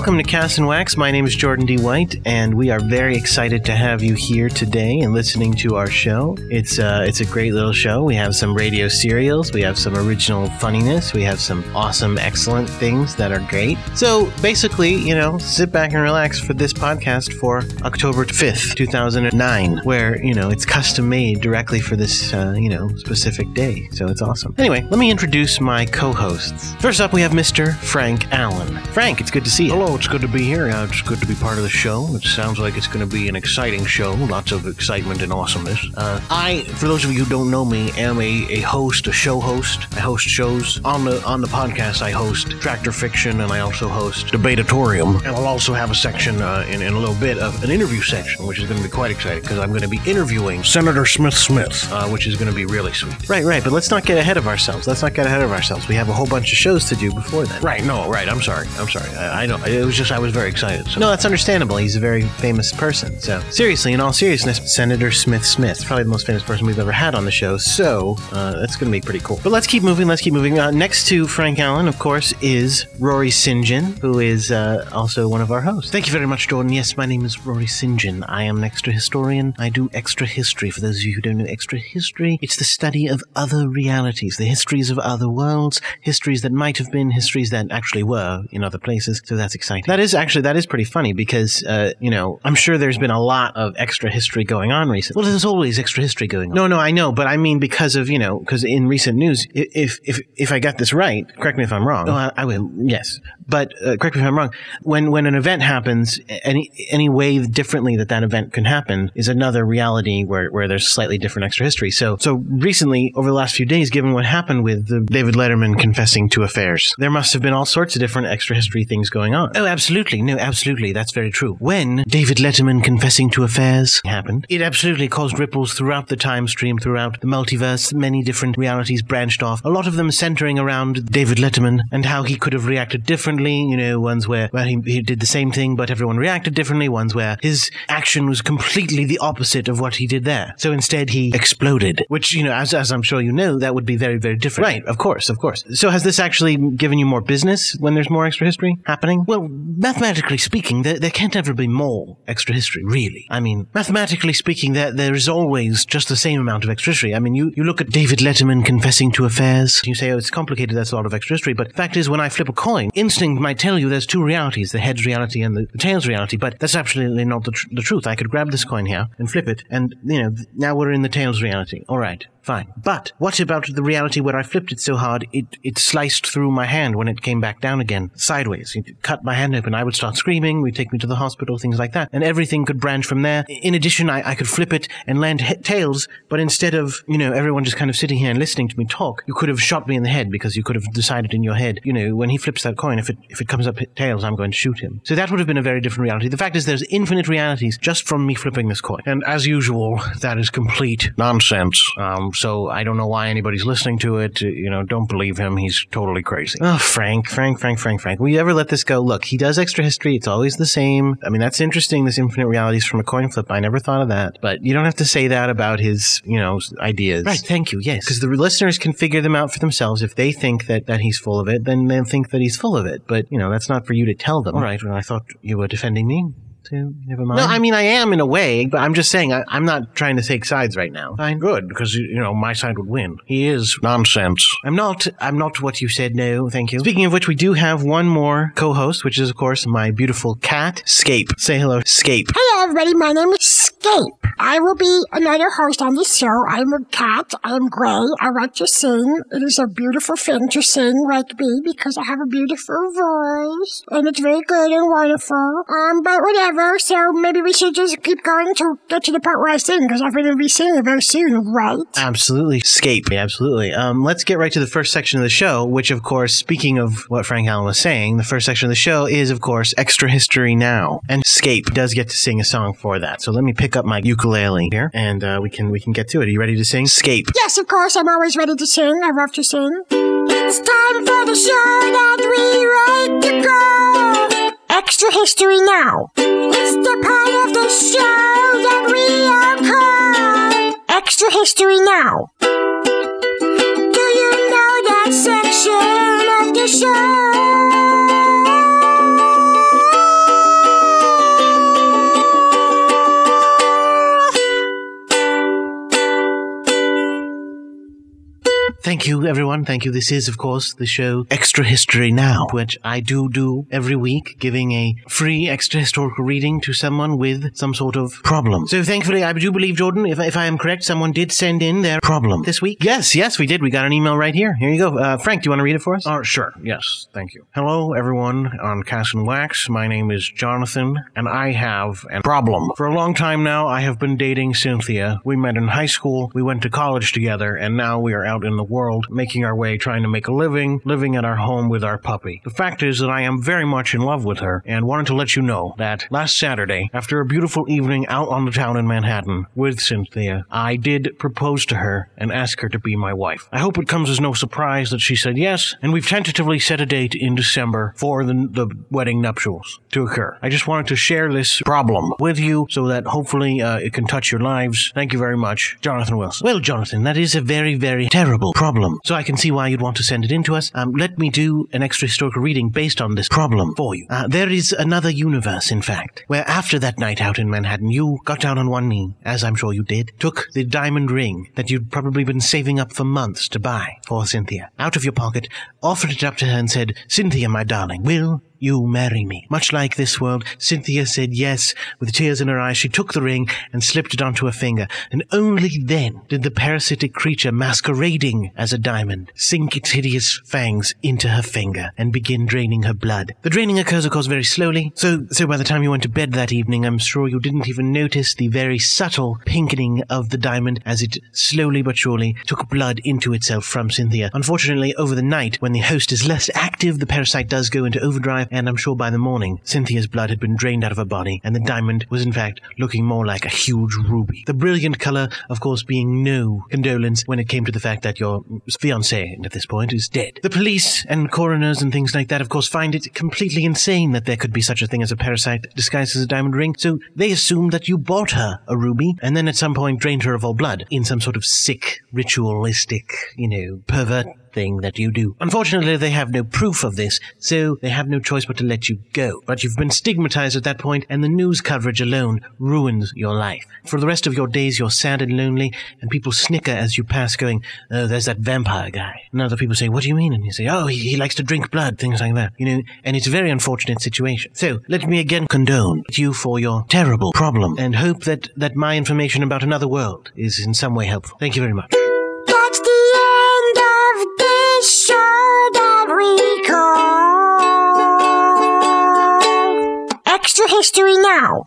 welcome to Cast and Wax. My name is Jordan D. White, and we are very excited to have you here today and listening to our show. It's uh, it's a great little show. We have some radio serials, we have some original funniness, we have some awesome, excellent things that are great. So basically, you know, sit back and relax for this podcast for October fifth, two thousand and nine, where you know it's custom made directly for this uh, you know specific day. So it's awesome. Anyway, let me introduce my co-hosts. First up, we have Mr. Frank Allen. Frank, it's good to see you. Hello, it's good to be here. Uh, it's good to be part of the show. It sounds like it's going to be an exciting show. Lots of excitement and awesomeness. Uh, I, for those of you who don't know me, am a, a host, a show host. I host shows on the on the podcast. I host Tractor Fiction, and I also host Debatatorium. And I'll also have a section uh, in, in a little bit of an interview section, which is going to be quite exciting because I'm going to be interviewing Senator Smith Smith, uh, which is going to be really sweet. Right, right, but let's not get ahead of ourselves. Let's not get ahead of ourselves. We have a whole bunch of shows to do before then. Right? No, right. I'm sorry. I'm sorry. I, I know. It was just I was very excited. So. No, that's understandable. He's a very famous person. So, seriously, in all seriousness, Senator Smith Smith, probably the most famous person we've ever had on the show. So, uh, that's going to be pretty cool. But let's keep moving. Let's keep moving. Uh, next to Frank Allen, of course, is Rory St. Who is uh, also one of our hosts. Thank you very much, Jordan. Yes, my name is Rory St. I am an extra historian. I do extra history. For those of you who don't know extra history, it's the study of other realities, the histories of other worlds, histories that might have been, histories that actually were in other places. So that's exciting. That is actually that is pretty funny because uh, you know I'm sure there's been a lot of extra history going on recently. well, there's always extra history going on. No, no, I know, but I mean because of you know because in recent news, if if if I got this right, correct me if I'm wrong. No, I, I will. Yes, but uh, correct me if I'm wrong. When when an event happens, any any way differently that that event can happen is another reality where, where there's slightly different extra history. So so recently, over the last few days, given what happened with the David Letterman confessing to affairs, there must have been all sorts of different extra history things going on. Oh, absolutely. No, absolutely. That's very true. When David Letterman confessing to affairs happened, It absolutely caused ripples throughout the time stream, throughout the multiverse. Many different realities branched off. A lot of them centering around David Letterman and how he could have reacted differently. You know, ones where, where he, he did the same thing, but everyone reacted differently. Ones where his action was completely the opposite of what he did there. So instead, he exploded, which, you know, as, as I'm sure you know, that would be very, very different. Right, of course, of course. So has this actually given you more business when there's more extra history happening? Well, mathematically speaking, there, there can't ever be more extra history, really. I mean, mathematically speaking, there, there is always just the same amount of extra history. I mean, you, you look at David Letterman confessing to affairs, you say, oh, it's complicated, that's a lot of extra history. But the fact is, when I flip a coin, instinct might tell you there's two realities, the head's reality and the, the tail's reality, but that's absolutely not the, tr- the truth. I could grab this coin here and flip it, and, you know, now we're in the tail's reality. All right. Fine. But what about the reality where I flipped it so hard it, it sliced through my hand when it came back down again, sideways? It cut my hand open. I would start screaming. We'd take me to the hospital, things like that. And everything could branch from there. In addition, I, I could flip it and land he- tails, but instead of, you know, everyone just kind of sitting here and listening to me talk, you could have shot me in the head because you could have decided in your head, you know, when he flips that coin, if it, if it comes up tails, I'm going to shoot him. So that would have been a very different reality. The fact is there's infinite realities just from me flipping this coin. And as usual, that is complete nonsense. Um, so I don't know why anybody's listening to it. You know, don't believe him. He's totally crazy. Oh, Frank, Frank, Frank, Frank, Frank. Will you ever let this go? Look, he does extra history. It's always the same. I mean, that's interesting, this infinite realities from a coin flip. I never thought of that. But you don't have to say that about his, you know, ideas. Right, thank you, yes. Because the listeners can figure them out for themselves. If they think that, that he's full of it, then they'll think that he's full of it. But, you know, that's not for you to tell them. All right, well, I thought you were defending me. So, never mind. No, I mean, I am in a way, but I'm just saying, I, I'm not trying to take sides right now. Fine, good, because, you know, my side would win. He is nonsense. I'm not. I'm not what you said. No, thank you. Speaking of which, we do have one more co-host, which is of course my beautiful cat, Scape. Say hello, Scape. Hello, everybody. My name is Scape. I will be another host on this show. I'm a cat. I'm gray. I like to sing. It is a beautiful thing to sing like me because I have a beautiful voice and it's very good and wonderful. Um, but whatever. So maybe we should just keep going to get to the part where I sing because I'm going to be singing very soon, right? Absolutely. Scape. Me absolutely. Um, let's get right to the first section of the show, which, of course, speaking of what Frank Allen was saying, the first section of the show is, of course, Extra History Now. And Scape does get to sing a song for that. So let me pick up my ukulele here and uh, we can we can get to it. Are you ready to sing? Scape. Yes, of course. I'm always ready to sing. I love to sing. It's time for the show that we like to call Extra History Now. It's the part of the show that we all call Extra History Now. Do you know that section of the Thank you, everyone. Thank you. This is, of course, the show Extra History Now, which I do do every week, giving a free extra historical reading to someone with some sort of problem. So thankfully, I do believe, Jordan, if, if I am correct, someone did send in their problem this week. Yes, yes, we did. We got an email right here. Here you go. Uh, Frank, do you want to read it for us? Uh, sure. Yes. Thank you. Hello, everyone on Cast and Wax. My name is Jonathan, and I have a problem. For a long time now, I have been dating Cynthia. We met in high school. We went to college together, and now we are out in the world, making our way, trying to make a living, living at our home with our puppy. The fact is that I am very much in love with her, and wanted to let you know that last Saturday, after a beautiful evening out on the town in Manhattan with Cynthia, I did propose to her and ask her to be my wife. I hope it comes as no surprise that she said yes, and we've tentatively set a date in December for the, the wedding nuptials to occur. I just wanted to share this problem with you so that hopefully uh, it can touch your lives. Thank you very much, Jonathan Wilson. Well, Jonathan, that is a very, very terrible problem. So I can see why you'd want to send it in to us. Um, let me do an extra historical reading based on this problem for you. Uh, there is another universe, in fact, where after that night out in Manhattan, you got down on one knee, as I'm sure you did, took the diamond ring that you'd probably been saving up for months to buy for Cynthia out of your pocket, offered it up to her and said, Cynthia, my darling, will you marry me? Much like this world, Cynthia said yes. With tears in her eyes, she took the ring and slipped it onto her finger. And only then did the parasitic creature masquerading as a diamond sink its hideous fangs into her finger and begin draining her blood. The draining occurs, of course, very slowly. So, so by the time you went to bed that evening, I'm sure you didn't even notice the very subtle pinkening of the diamond as it slowly but surely took blood into itself from Cynthia. Unfortunately, over the night, when the host is less active, the parasite does go into overdrive and I'm sure by the morning, Cynthia's blood had been drained out of her body, and the diamond was in fact looking more like a huge ruby. The brilliant color, of course, being no condolence when it came to the fact that your fiancé at this point is dead. The police and coroners and things like that, of course, find it completely insane that there could be such a thing as a parasite disguised as a diamond ring, so they assume that you bought her a ruby, and then at some point drained her of all blood in some sort of sick, ritualistic, you know, pervert thing that you do. Unfortunately, they have no proof of this, so they have no choice but to let you go. But you've been stigmatized at that point, and the news coverage alone ruins your life. For the rest of your days, you're sad and lonely, and people snicker as you pass, going, Oh, there's that vampire guy. And other people say, What do you mean? And you say, Oh, he, he likes to drink blood, things like that. You know, and it's a very unfortunate situation. So, let me again condone you for your terrible problem, and hope that, that my information about another world is in some way helpful. Thank you very much. Extra History Now.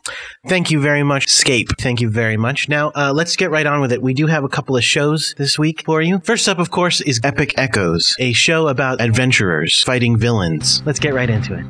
Thank you very much, Scape. Thank you very much. Now, uh, let's get right on with it. We do have a couple of shows this week for you. First up, of course, is Epic Echoes, a show about adventurers fighting villains. Let's get right into it.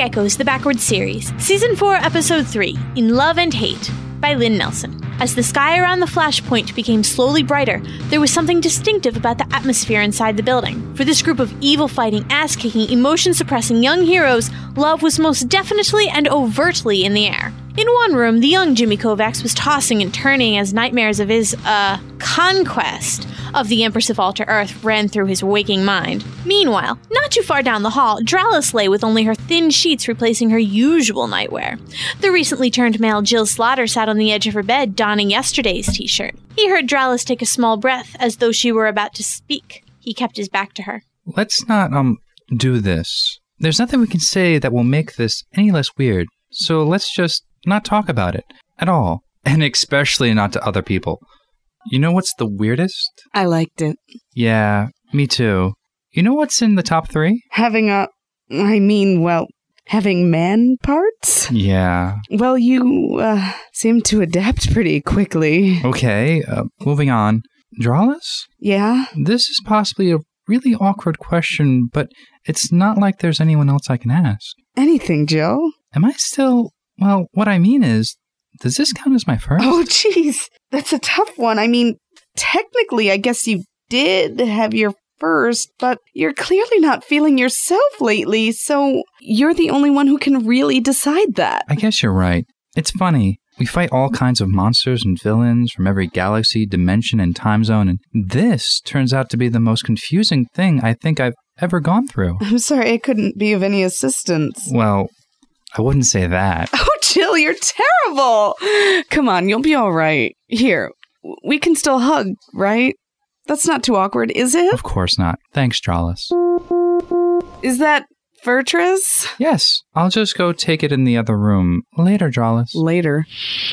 Echoes, the Backwards series, Season 4, Episode 3, In Love and Hate, by Lynn Nelson. As the sky around the flashpoint became slowly brighter, there was something distinctive about the atmosphere inside the building. For this group of evil fighting, ass kicking, emotion suppressing young heroes, love was most definitely and overtly in the air. In one room, the young Jimmy Kovacs was tossing and turning as nightmares of his, uh, conquest of the Empress of Alter Earth ran through his waking mind. Meanwhile, not too far down the hall, Dralis lay with only her thin sheets replacing her usual nightwear. The recently turned male Jill Slaughter sat on the edge of her bed, donning yesterday's t shirt. He heard Dralis take a small breath as though she were about to speak. He kept his back to her. Let's not, um, do this. There's nothing we can say that will make this any less weird. So let's just not talk about it at all. And especially not to other people. You know what's the weirdest? I liked it. Yeah, me too. You know what's in the top three? Having a, I mean, well, having man parts? Yeah. Well, you uh, seem to adapt pretty quickly. Okay, uh, moving on. Dralis? Yeah? This is possibly a really awkward question, but it's not like there's anyone else I can ask. Anything, Joe? Am I still. Well, what I mean is, does this count as my first? Oh, jeez. That's a tough one. I mean, technically, I guess you did have your first, but you're clearly not feeling yourself lately, so you're the only one who can really decide that. I guess you're right. It's funny. We fight all kinds of monsters and villains from every galaxy, dimension, and time zone, and this turns out to be the most confusing thing I think I've ever gone through. I'm sorry I couldn't be of any assistance. Well, I wouldn't say that. Oh, Jill, you're terrible. Come on, you'll be all right. Here, we can still hug, right? That's not too awkward, is it? Of course not. Thanks, Dralis. Is that Fortress? Yes, I'll just go take it in the other room. Later, Dralis. Later.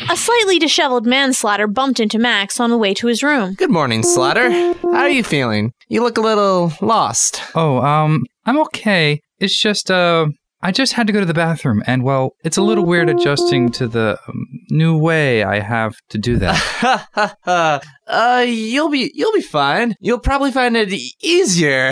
A slightly disheveled manslaughter bumped into Max on the way to his room. Good morning, Slaughter. How are you feeling? You look a little lost. Oh, um, I'm okay. It's just, uh, I just had to go to the bathroom, and well, it's a little weird adjusting to the um, new way I have to do that. Ha ha ha. Uh, you'll be you'll be fine. You'll probably find it easier.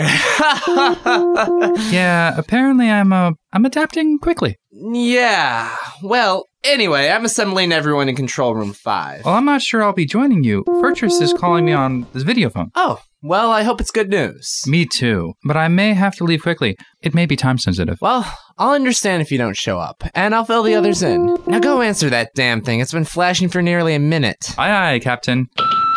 yeah, apparently I'm, uh, I'm adapting quickly. yeah. Well, anyway, I'm assembling everyone in control room five. Well, I'm not sure I'll be joining you. Fortress is calling me on this video phone. Oh, well, I hope it's good news. Me too. But I may have to leave quickly. It may be time sensitive. Well, I'll understand if you don't show up, and I'll fill the others in. Now go answer that damn thing. It's been flashing for nearly a minute. Aye, aye, Captain.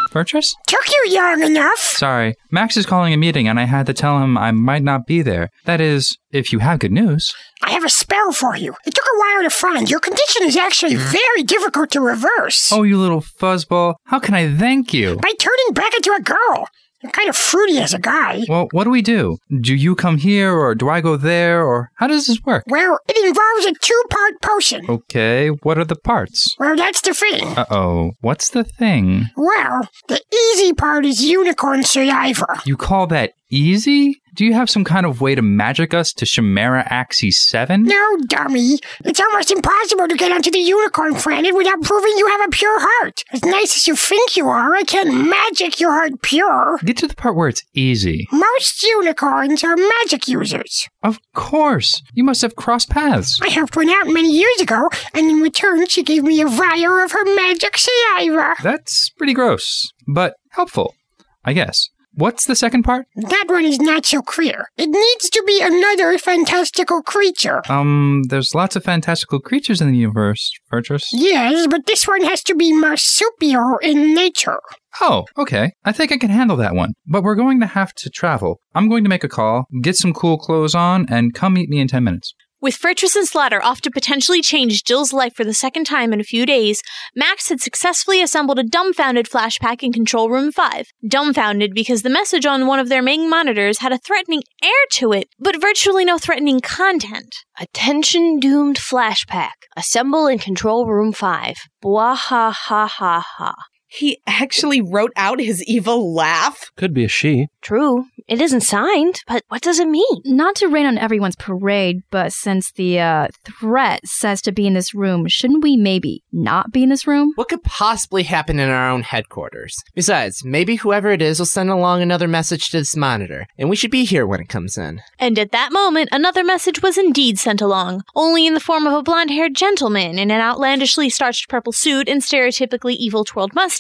Fortress? Took you long enough. Sorry. Max is calling a meeting, and I had to tell him I might not be there. That is, if you have good news. I have a spell for you. It took a while to find. Your condition is actually very difficult to reverse. Oh, you little fuzzball. How can I thank you? By turning back into a girl. You're kind of fruity as a guy. Well, what do we do? Do you come here, or do I go there, or how does this work? Well, it involves a two-part potion. Okay, what are the parts? Well, that's the thing. Uh oh, what's the thing? Well, the easy part is unicorn saliva. You call that easy? Do you have some kind of way to magic us to Chimera Axis 7? No, dummy. It's almost impossible to get onto the unicorn planet without proving you have a pure heart. As nice as you think you are, I can't magic your heart pure. Get to the part where it's easy. Most unicorns are magic users. Of course. You must have crossed paths. I helped one out many years ago, and in return, she gave me a vial of her magic saliva. That's pretty gross, but helpful, I guess. What's the second part? That one is not so clear. It needs to be another fantastical creature. Um, there's lots of fantastical creatures in the universe, Fortress. Yes, but this one has to be marsupial in nature. Oh, okay. I think I can handle that one. But we're going to have to travel. I'm going to make a call, get some cool clothes on, and come meet me in 10 minutes. With Fortress and Slaughter off to potentially change Jill's life for the second time in a few days, Max had successfully assembled a dumbfounded flashpack in Control Room 5. Dumbfounded because the message on one of their main monitors had a threatening air to it, but virtually no threatening content. Attention doomed flashpack. Assemble in control room 5. Bwaha ha ha ha. He actually wrote out his evil laugh. Could be a she. True. It isn't signed, but what does it mean? Not to rain on everyone's parade, but since the uh, threat says to be in this room, shouldn't we maybe not be in this room? What could possibly happen in our own headquarters? Besides, maybe whoever it is will send along another message to this monitor, and we should be here when it comes in. And at that moment, another message was indeed sent along, only in the form of a blonde haired gentleman in an outlandishly starched purple suit and stereotypically evil twirled mustache.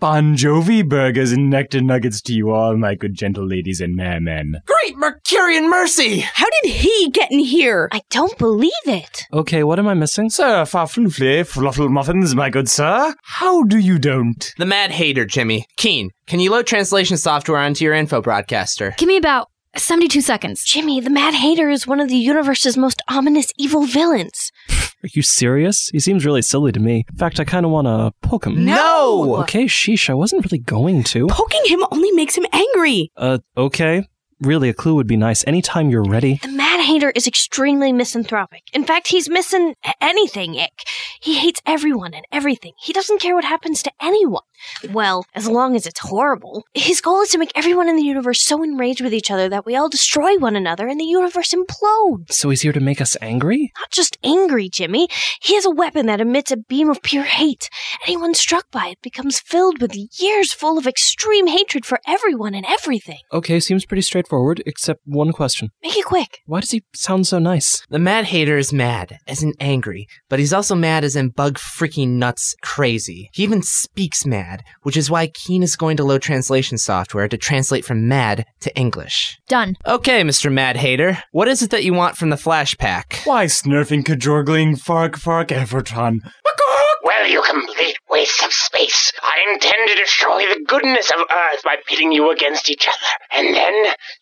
Bon Jovi burgers and nectar nuggets to you all, my good gentle ladies and mermen. Great Mercurian mercy! How did he get in here? I don't believe it. Okay, what am I missing? Sir Farflufle, fluffle muffins, my good sir. How do you don't? The Mad Hater, Jimmy. Keen, can you load translation software onto your info broadcaster? Give me about 72 seconds. Jimmy, the Mad Hater is one of the universe's most ominous evil villains. Are you serious? He seems really silly to me. In fact, I kind of want to poke him. No! Okay, sheesh, I wasn't really going to. Poking him only makes him angry. Uh, okay. Really, a clue would be nice. Anytime you're ready. The Mad Hater is extremely misanthropic. In fact, he's missing anything, Ick. He hates everyone and everything. He doesn't care what happens to anyone. Well, as long as it's horrible. His goal is to make everyone in the universe so enraged with each other that we all destroy one another and the universe implodes. So he's here to make us angry? Not just angry, Jimmy. He has a weapon that emits a beam of pure hate. Anyone struck by it becomes filled with years full of extreme hatred for everyone and everything. Okay, seems pretty straightforward, except one question. Make it quick. Why does he sound so nice? The Mad Hater is mad, as in angry, but he's also mad as in bug freaking nuts crazy. He even speaks mad, which is why Keen is going to load translation software to translate from mad to English. Done. Okay, Mr. Mad Hater, what is it that you want from the flash pack? Why snurfing, cajorgling, fark, fark, Everton? Well, you complete waste of space. I intend to destroy the goodness of Earth by pitting you against each other. And then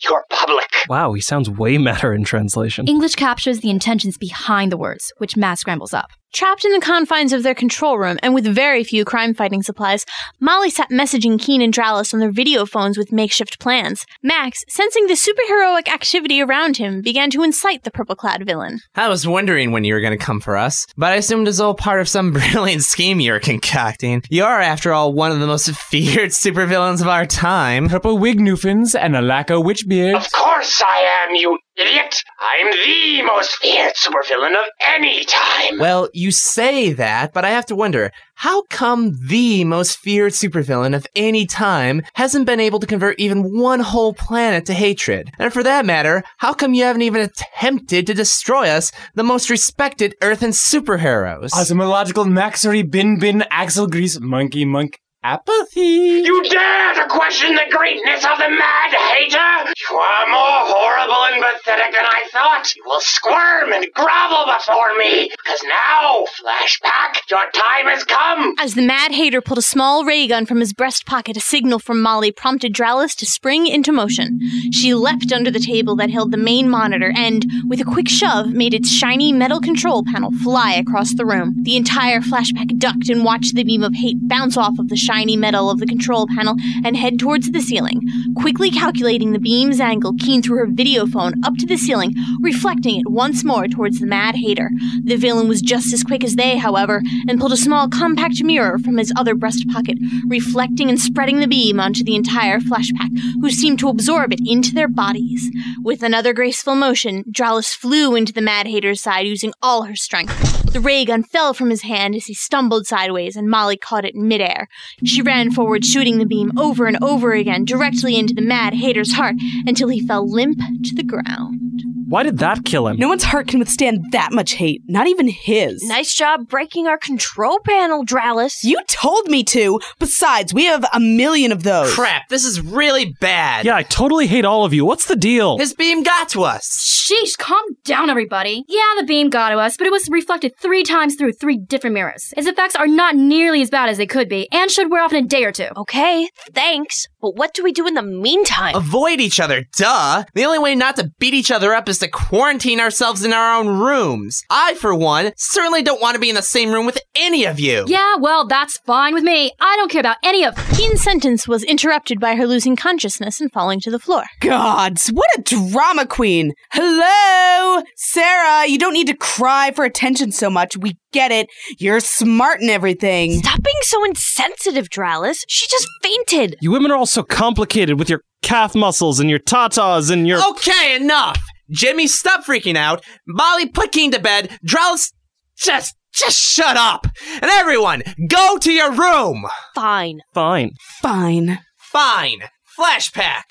you're public. Wow, he sounds way madder in translation. English captures the intentions behind the words, which Matt scrambles up. Trapped in the confines of their control room and with very few crime fighting supplies, Molly sat messaging Keen and Dralis on their video phones with makeshift plans. Max, sensing the superheroic activity around him, began to incite the purple clad villain. I was wondering when you were going to come for us, but I assumed it was all part of some brilliant scheme you were concocting. You are, after all, one of the most feared supervillains of our time. Purple wig Newfins and a lacquer witch beard. Of course I am, you idiot. I'm the most feared supervillain of any time. Well, you say that, but I have to wonder how come the most feared supervillain of any time hasn't been able to convert even one whole planet to hatred? And for that matter, how come you haven't even attempted to destroy us, the most respected Earth and superheroes? Osmological maxery bin bin axle grease monkey monk apathy. You dare to question the greatness of the Mad Hater? You are more horrible and pathetic than I thought. You will squirm and grovel before me, because now, Flashpack, your time has come. As the Mad Hater pulled a small ray gun from his breast pocket, a signal from Molly prompted Dralis to spring into motion. She leapt under the table that held the main monitor and, with a quick shove, made its shiny metal control panel fly across the room. The entire flashpack ducked and watched the beam of hate bounce off of the shiny metal of the control panel and head towards the ceiling. Quickly calculating the beam's angle, Keen threw her video phone up to the ceiling, reflecting it once more towards the Mad Hater. The villain was just as quick as they, however, and pulled a small compact mirror from his other breast pocket, reflecting and spreading the beam onto the entire flashpack, who seemed to absorb it into their bodies. With another graceful motion, Dralis flew into the Mad Hater's side using all her strength. The ray gun fell from his hand as he stumbled sideways, and Molly caught it in midair. She ran forward, shooting the beam over and over again, directly into the Mad Hater's heart, until he fell limp to the ground. Why did that kill him? No one's heart can withstand that much hate, not even his. Nice job breaking our control panel, Dralis. You told me to. Besides, we have a million of those. Crap, this is really bad. Yeah, I totally hate all of you. What's the deal? His beam got to us. Sheesh, calm down, everybody. Yeah, the beam got to us, but it was reflected three times through three different mirrors. Its effects are not nearly as bad as they could be, and should wear off in a day or two. Okay, thanks. But what do we do in the meantime? Avoid each other, duh. The only way not to beat each other up is to quarantine ourselves in our own rooms. I, for one, certainly don't want to be in the same room with any of you. Yeah, well, that's fine with me. I don't care about any of. Keen's sentence was interrupted by her losing consciousness and falling to the floor. Gods, what a drama queen. Hello? Sarah, you don't need to cry for attention so much. We get it. You're smart and everything. Stop being so insensitive, Dralis. She just fainted. You women are all so complicated with your calf muscles and your tatas and your. Okay, enough. Jimmy, stop freaking out. Molly, put Keen to bed. Dralis, just, just shut up. And everyone, go to your room. Fine. Fine. Fine. Fine. Flashback.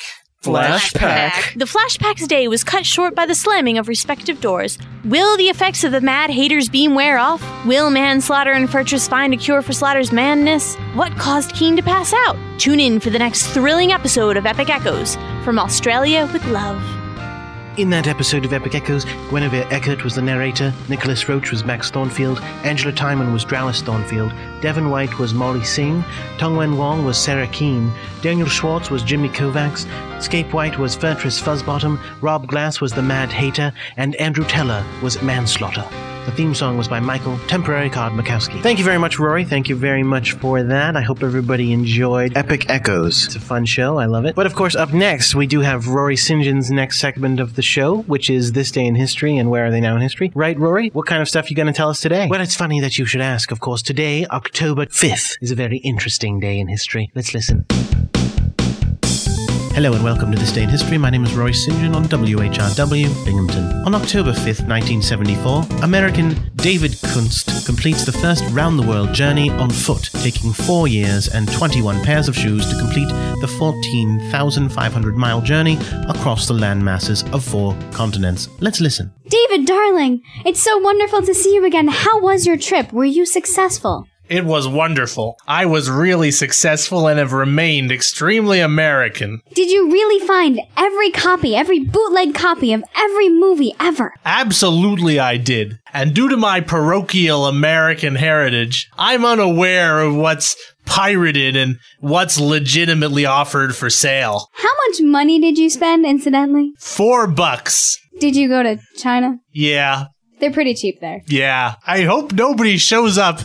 Flashback. The flashpack's day was cut short by the slamming of respective doors. Will the effects of the Mad Hater's beam wear off? Will manslaughter and Fortress find a cure for Slaughter's madness? What caused Keen to pass out? Tune in for the next thrilling episode of Epic Echoes from Australia with Love. In that episode of Epic Echoes, Guinevere Eckert was the narrator, Nicholas Roach was Max Thornfield, Angela Timon was Dralis Thornfield, Devon White was Molly Singh, Tongwen Wong was Sarah Keane, Daniel Schwartz was Jimmy Kovacs, Scape White was Fertris Fuzzbottom, Rob Glass was the Mad Hater, and Andrew Teller was Manslaughter. The theme song was by Michael Temporary Card Makowski. Thank you very much, Rory. Thank you very much for that. I hope everybody enjoyed Epic Echoes. It's a fun show. I love it. But of course, up next, we do have Rory St. John's next segment of the show, which is This Day in History and Where Are They Now in History. Right, Rory? What kind of stuff you going to tell us today? Well, it's funny that you should ask. Of course, today, October 5th, is a very interesting day in history. Let's listen. Hello and welcome to This Day in History. My name is Roy St. John on WHRW, Binghamton. On October 5th, 1974, American David Kunst completes the first round the world journey on foot, taking four years and 21 pairs of shoes to complete the 14,500 mile journey across the land masses of four continents. Let's listen. David, darling, it's so wonderful to see you again. How was your trip? Were you successful? It was wonderful. I was really successful and have remained extremely American. Did you really find every copy, every bootleg copy of every movie ever? Absolutely, I did. And due to my parochial American heritage, I'm unaware of what's pirated and what's legitimately offered for sale. How much money did you spend, incidentally? Four bucks. Did you go to China? Yeah, They're pretty cheap there. yeah. I hope nobody shows up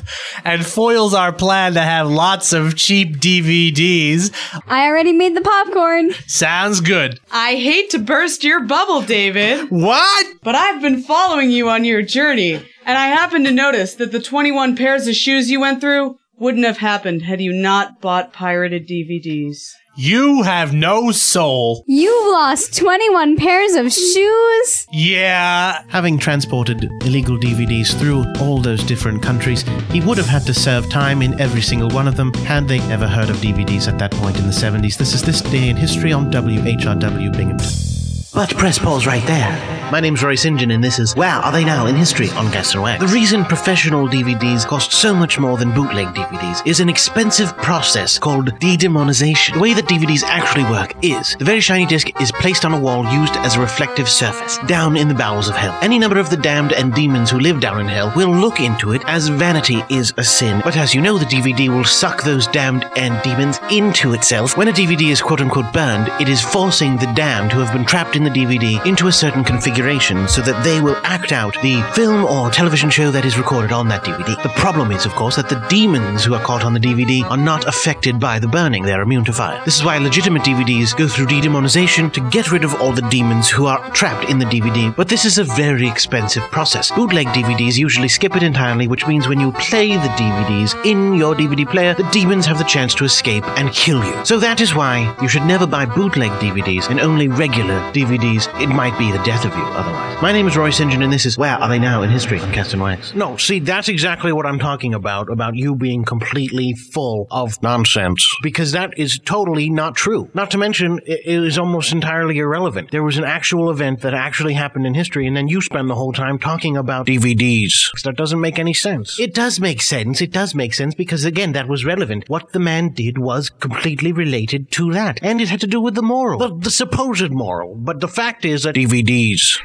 and foils our plan to have lots of cheap DVDs. I already made the popcorn. Sounds good. I hate to burst your bubble, David. What? But I've been following you on your journey, and I happen to notice that the 21 pairs of shoes you went through wouldn't have happened had you not bought pirated DVDs. You have no soul. You've lost 21 pairs of shoes? Yeah. Having transported illegal DVDs through all those different countries, he would have had to serve time in every single one of them had they ever heard of DVDs at that point in the 70s. This is This Day in History on WHRW Binghamton. But press pause right there. My name's Roy St. John, and this is Where Are They Now in History on Cast and Wax. The reason professional DVDs cost so much more than bootleg DVDs is an expensive process called de-demonization. The way that DVDs actually work is the very shiny disc is placed on a wall used as a reflective surface down in the bowels of hell. Any number of the damned and demons who live down in hell will look into it as vanity is a sin. But as you know, the DVD will suck those damned and demons into itself. When a DVD is quote unquote burned, it is forcing the damned who have been trapped in the DVD into a certain configuration so that they will act out the film or television show that is recorded on that DVD. The problem is, of course, that the demons who are caught on the DVD are not affected by the burning. They're immune to fire. This is why legitimate DVDs go through de-demonization to get rid of all the demons who are trapped in the DVD. But this is a very expensive process. Bootleg DVDs usually skip it entirely, which means when you play the DVDs in your DVD player, the demons have the chance to escape and kill you. So that is why you should never buy bootleg DVDs and only regular DVDs. It might be the death of you otherwise. My name is Roy St. John, and this is Where Are They Now in History on Cast Wax. No, see, that's exactly what I'm talking about, about you being completely full of nonsense. Because that is totally not true. Not to mention, it it is almost entirely irrelevant. There was an actual event that actually happened in history, and then you spend the whole time talking about DVDs. That doesn't make any sense. It does make sense. It does make sense because, again, that was relevant. What the man did was completely related to that. And it had to do with the moral. The, the supposed moral. But the fact is that DVDs.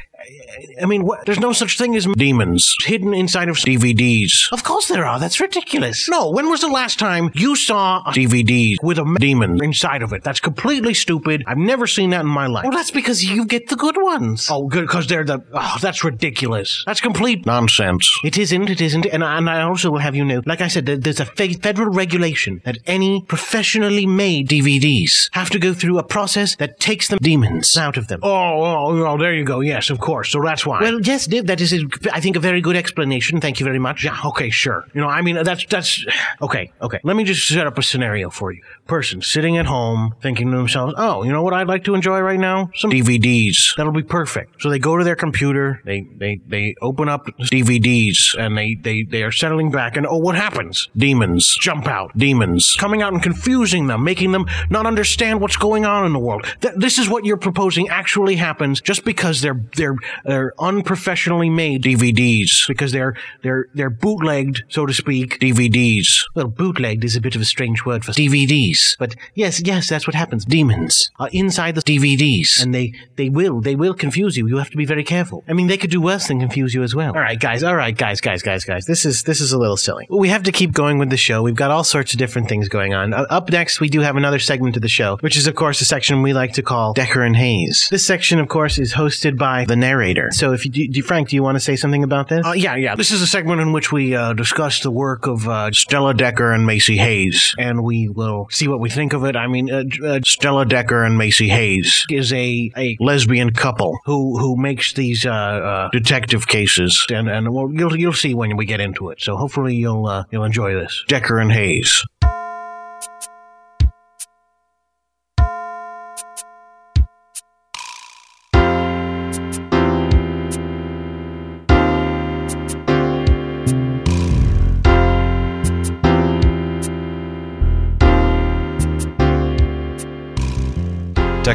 I mean, what, there's no such thing as demons hidden inside of DVDs. Of course there are. That's ridiculous. No, when was the last time you saw a DVD with a demon inside of it? That's completely stupid. I've never seen that in my life. Well, that's because you get the good ones. Oh, good, because they're the. Oh, that's ridiculous. That's complete nonsense. It isn't. It isn't. And I, and I also will have you know, like I said, there's a fe- federal regulation that any professionally made DVDs have to go through a process that takes the demons out of them. Oh, oh, oh, there you go. Yes, of course. Course. So that's why. Well, yes, Dave, that is, I think, a very good explanation. Thank you very much. Yeah, okay, sure. You know, I mean, that's, that's, okay, okay. Let me just set up a scenario for you. Person sitting at home thinking to themselves, oh, you know what I'd like to enjoy right now? Some DVDs. That'll be perfect. So they go to their computer, they, they, they open up DVDs, and they, they, they are settling back, and oh, what happens? Demons jump out. Demons coming out and confusing them, making them not understand what's going on in the world. Th- this is what you're proposing actually happens just because they're, they're, they're unprofessionally made DVDs, because they're, they're, they're bootlegged, so to speak, DVDs. Well, bootlegged is a bit of a strange word for DVDs, but yes, yes, that's what happens. Demons are inside the DVDs, and they, they will, they will confuse you. You have to be very careful. I mean, they could do worse than confuse you as well. All right, guys. All right, guys, guys, guys, guys. This is this is a little silly. We have to keep going with the show. We've got all sorts of different things going on. Uh, up next, we do have another segment of the show, which is, of course, a section we like to call Decker and Hayes. This section, of course, is hosted by the narrator. So, if you do, do Frank, do you want to say something about this? Uh, yeah, yeah. This is a segment in which we uh, discuss the work of uh, Stella Decker and Macy Hayes, and we will see what we think of it. I mean, uh, uh, Stella Decker and Macy Hayes is a, a lesbian couple who who makes these uh, uh, detective cases, and and you'll you'll see when we get into it. So hopefully you'll uh, you'll enjoy this. Decker and Hayes.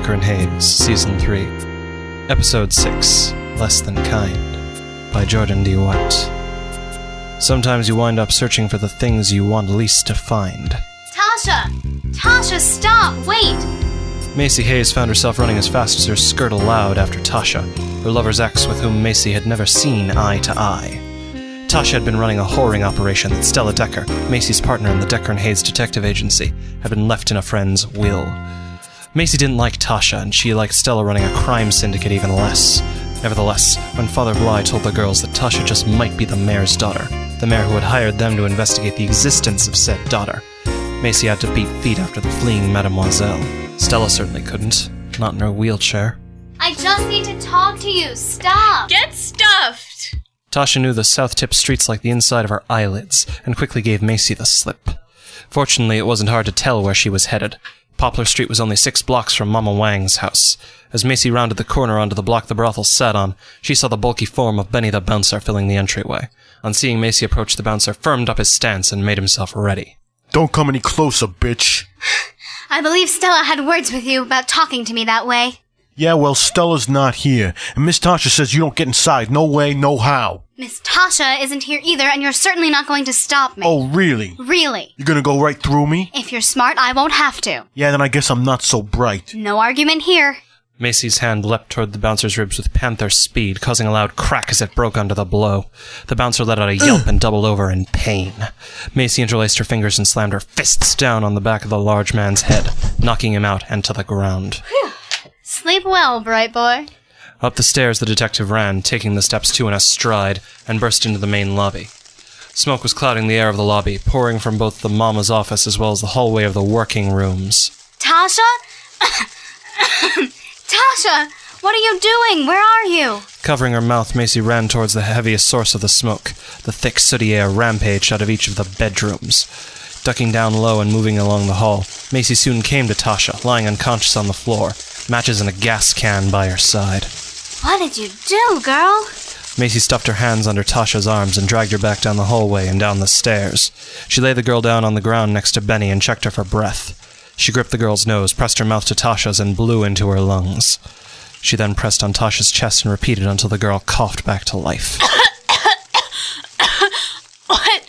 Decker and Hayes, Season 3, Episode 6 Less Than Kind, by Jordan D. White. Sometimes you wind up searching for the things you want least to find. Tasha! Tasha, stop! Wait! Macy Hayes found herself running as fast as her skirt allowed after Tasha, her lover's ex with whom Macy had never seen eye to eye. Tasha had been running a whoring operation that Stella Decker, Macy's partner in the Decker and Hayes Detective Agency, had been left in a friend's will. Macy didn't like Tasha, and she liked Stella running a crime syndicate even less. Nevertheless, when Father Bly told the girls that Tasha just might be the mayor's daughter, the mayor who had hired them to investigate the existence of said daughter, Macy had to beat feet after the fleeing Mademoiselle. Stella certainly couldn't, not in her wheelchair. I just need to talk to you. Stop! Get stuffed! Tasha knew the South Tip streets like the inside of her eyelids, and quickly gave Macy the slip. Fortunately, it wasn't hard to tell where she was headed. Poplar Street was only six blocks from Mama Wang's house. As Macy rounded the corner onto the block the brothel sat on, she saw the bulky form of Benny the bouncer filling the entryway. On seeing Macy approach, the bouncer firmed up his stance and made himself ready. Don't come any closer, bitch. I believe Stella had words with you about talking to me that way. Yeah, well, Stella's not here, and Miss Tasha says you don't get inside. No way, no how. Miss Tasha isn't here either, and you're certainly not going to stop me. Oh, really? Really? You're gonna go right through me? If you're smart, I won't have to. Yeah, then I guess I'm not so bright. No argument here. Macy's hand leapt toward the bouncer's ribs with panther speed, causing a loud crack as it broke under the blow. The bouncer let out a yelp and doubled over in pain. Macy interlaced her fingers and slammed her fists down on the back of the large man's head, knocking him out and to the ground. Sleep well, bright boy. Up the stairs the detective ran, taking the steps two in a stride, and burst into the main lobby. Smoke was clouding the air of the lobby, pouring from both the mama's office as well as the hallway of the working rooms. Tasha? Tasha! What are you doing? Where are you? Covering her mouth, Macy ran towards the heaviest source of the smoke. The thick, sooty air rampaged out of each of the bedrooms. Ducking down low and moving along the hall, Macy soon came to Tasha, lying unconscious on the floor, matches in a gas can by her side. What did you do, girl? Macy stuffed her hands under Tasha's arms and dragged her back down the hallway and down the stairs. She laid the girl down on the ground next to Benny and checked her for breath. She gripped the girl's nose, pressed her mouth to Tasha's, and blew into her lungs. She then pressed on Tasha's chest and repeated until the girl coughed back to life. What?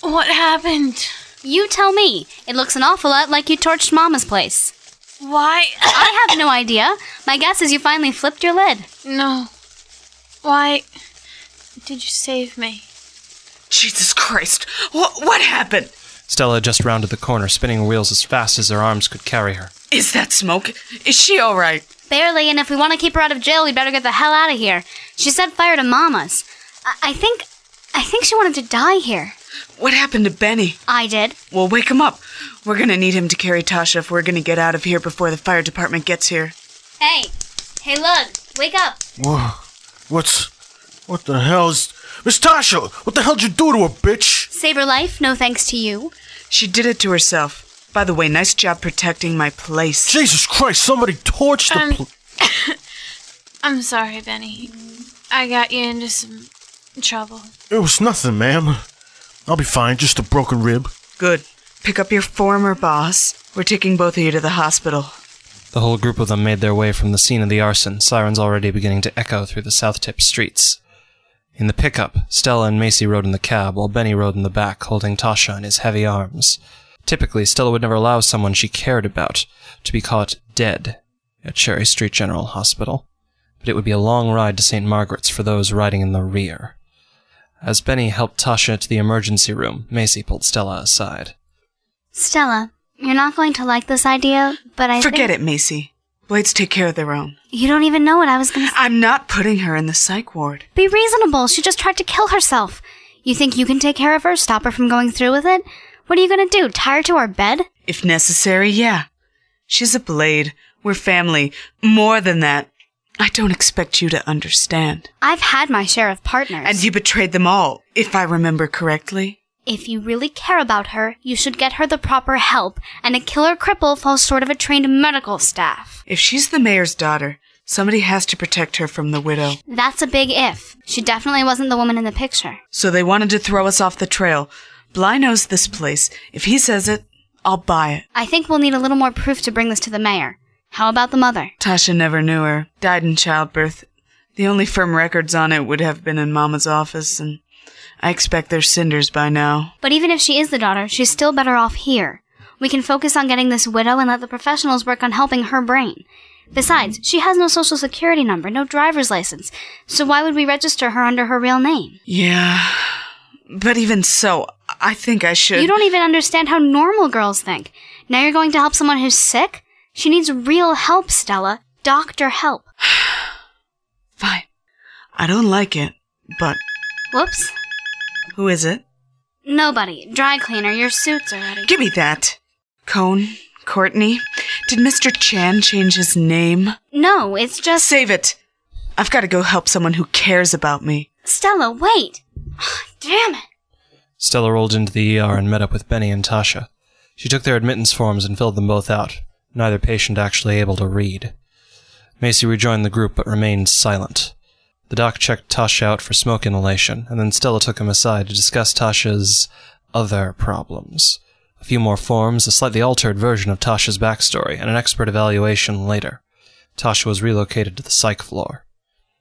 What happened? You tell me. It looks an awful lot like you torched Mama's place. Why? I have no idea. My guess is you finally flipped your lid. No. Why did you save me? Jesus Christ. What, what happened? Stella just rounded the corner, spinning wheels as fast as her arms could carry her. Is that smoke? Is she all right? Barely, and if we want to keep her out of jail, we better get the hell out of here. She set fire to Mama's. I, I think. I think she wanted to die here. What happened to Benny? I did. Well, wake him up. We're gonna need him to carry Tasha if we're gonna get out of here before the fire department gets here. Hey. Hey, Lug. Wake up. Whoa. What's. What the hell's. Miss Tasha! What the hell'd you do to her, bitch? Save her life, no thanks to you. She did it to herself. By the way, nice job protecting my place. Jesus Christ, somebody torched the Um, pl- I'm sorry, Benny. I got you into some trouble. It was nothing, ma'am. I'll be fine, just a broken rib. Good. Pick up your former boss. We're taking both of you to the hospital. The whole group of them made their way from the scene of the arson, sirens already beginning to echo through the South Tip streets. In the pickup, Stella and Macy rode in the cab, while Benny rode in the back, holding Tasha in his heavy arms. Typically, Stella would never allow someone she cared about to be caught dead at Cherry Street General Hospital, but it would be a long ride to St. Margaret's for those riding in the rear. As Benny helped Tasha to the emergency room, Macy pulled Stella aside. Stella, you're not going to like this idea, but I Forget think it, Macy. Blades take care of their own. You don't even know what I was gonna. I'm not putting her in the psych ward. Be reasonable. She just tried to kill herself. You think you can take care of her, stop her from going through with it? What are you gonna do? Tie her to our bed? If necessary, yeah. She's a blade. We're family. More than that. I don't expect you to understand. I've had my share of partners. And you betrayed them all, if I remember correctly. If you really care about her, you should get her the proper help, and a killer cripple falls short of a trained medical staff. If she's the mayor's daughter, somebody has to protect her from the widow. That's a big if. She definitely wasn't the woman in the picture. So they wanted to throw us off the trail. Bly knows this place. If he says it, I'll buy it. I think we'll need a little more proof to bring this to the mayor. How about the mother? Tasha never knew her. Died in childbirth. The only firm records on it would have been in Mama's office, and I expect they're cinders by now. But even if she is the daughter, she's still better off here. We can focus on getting this widow and let the professionals work on helping her brain. Besides, she has no social security number, no driver's license, so why would we register her under her real name? Yeah. But even so, I think I should. You don't even understand how normal girls think. Now you're going to help someone who's sick? She needs real help, Stella. Doctor help. Fine. I don't like it, but Whoops. who is it? Nobody. Dry cleaner, your suit's are ready. Give me that. Cohn? Courtney? Did Mr. Chan change his name? No, it's just. Save it. I've got to go help someone who cares about me. Stella, wait. Damn it. Stella rolled into the ER and met up with Benny and Tasha. She took their admittance forms and filled them both out, neither patient actually able to read. Macy rejoined the group but remained silent. The doc checked Tasha out for smoke inhalation, and then Stella took him aside to discuss Tasha's other problems. A few more forms, a slightly altered version of Tasha's backstory, and an expert evaluation later. Tasha was relocated to the psych floor.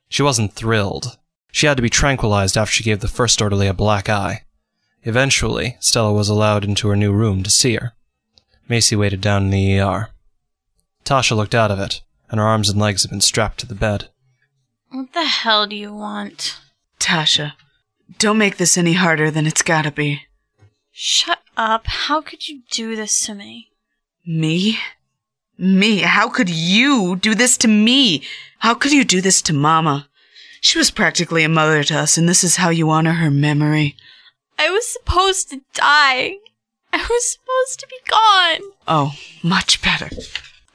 She wasn't thrilled. She had to be tranquilized after she gave the first orderly a black eye. Eventually, Stella was allowed into her new room to see her. Macy waited down in the ER. Tasha looked out of it, and her arms and legs had been strapped to the bed. What the hell do you want? Tasha, don't make this any harder than it's gotta be. Shut up. How could you do this to me? Me? Me? How could you do this to me? How could you do this to Mama? She was practically a mother to us, and this is how you honor her memory. I was supposed to die. I was supposed to be gone. Oh, much better.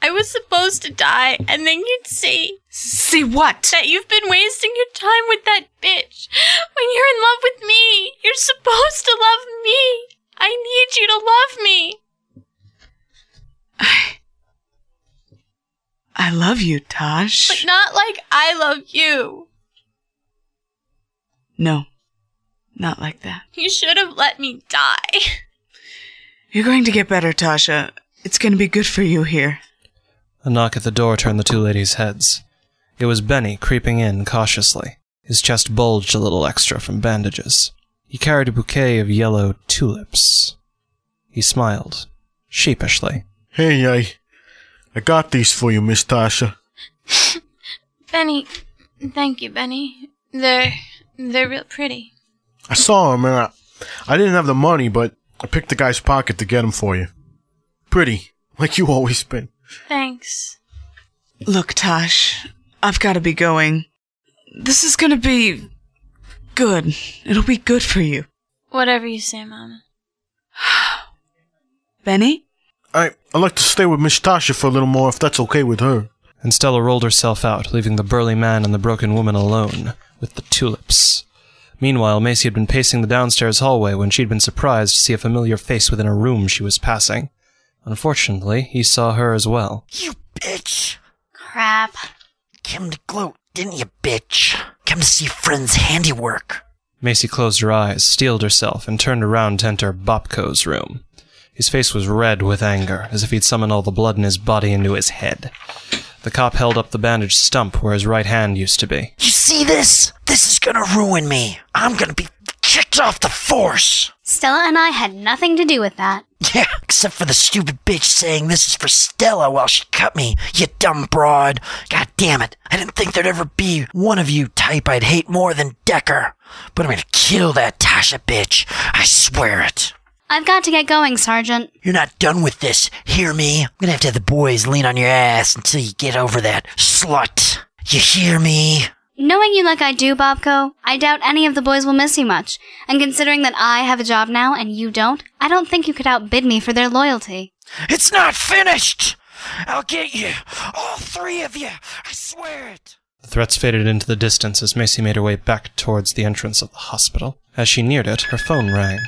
I was supposed to die, and then you'd see. See what? That you've been wasting your time with that bitch. When you're in love with me, you're supposed to love me. I need you to love me. I I love you, Tosh. But not like I love you. No, not like that. You should have let me die. You're going to get better, Tasha. It's going to be good for you here. A knock at the door turned the two ladies' heads. It was Benny creeping in cautiously. His chest bulged a little extra from bandages. He carried a bouquet of yellow tulips. He smiled, sheepishly. Hey, I, I got these for you, Miss Tasha. Benny, thank you, Benny. They're they're real pretty. I saw them and I, I didn't have the money, but I picked the guy's pocket to get them for you. Pretty, like you always been. Thanks. Look, Tosh, I've got to be going. This is going to be good. It'll be good for you. Whatever you say, Mama. Benny? I, I'd like to stay with Miss Tasha for a little more if that's okay with her. and Stella rolled herself out, leaving the burly man and the broken woman alone with the tulips. Meanwhile, Macy had been pacing the downstairs hallway when she'd been surprised to see a familiar face within a room she was passing. Unfortunately, he saw her as well. You bitch. Crap. Came to gloat, didn't you, bitch? Come to see friend's handiwork. Macy closed her eyes, steeled herself, and turned around to enter Bobko's room. His face was red with anger, as if he'd summoned all the blood in his body into his head. The cop held up the bandaged stump where his right hand used to be. You see this? This is gonna ruin me. I'm gonna be kicked off the force. Stella and I had nothing to do with that. Yeah, except for the stupid bitch saying this is for Stella while she cut me, you dumb broad. God damn it. I didn't think there'd ever be one of you type I'd hate more than Decker. But I'm gonna kill that Tasha bitch. I swear it. I've got to get going, Sergeant. You're not done with this. Hear me? I'm gonna have to have the boys lean on your ass until you get over that slut. You hear me? Knowing you like I do, Bobko, I doubt any of the boys will miss you much. And considering that I have a job now and you don't, I don't think you could outbid me for their loyalty. It's not finished! I'll get you. All three of you. I swear it. The threats faded into the distance as Macy made her way back towards the entrance of the hospital. As she neared it, her phone rang.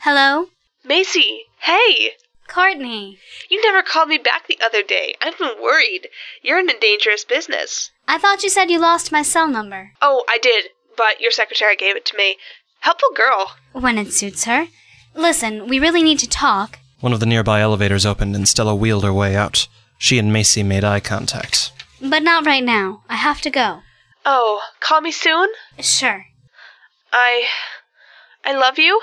Hello? Macy, hey! Courtney. You never called me back the other day. I've been worried. You're in a dangerous business. I thought you said you lost my cell number. Oh, I did, but your secretary gave it to me. Helpful girl. When it suits her. Listen, we really need to talk. One of the nearby elevators opened and Stella wheeled her way out. She and Macy made eye contact. But not right now. I have to go. Oh, call me soon? Sure. I. I love you.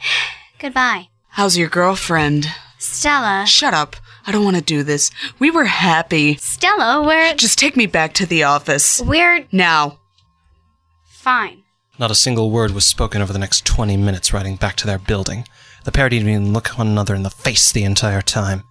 Goodbye. How's your girlfriend? Stella. Shut up. I don't want to do this. We were happy. Stella, we're. Just take me back to the office. We're. Now. Fine. Not a single word was spoken over the next 20 minutes riding back to their building. The pair didn't even look one another in the face the entire time.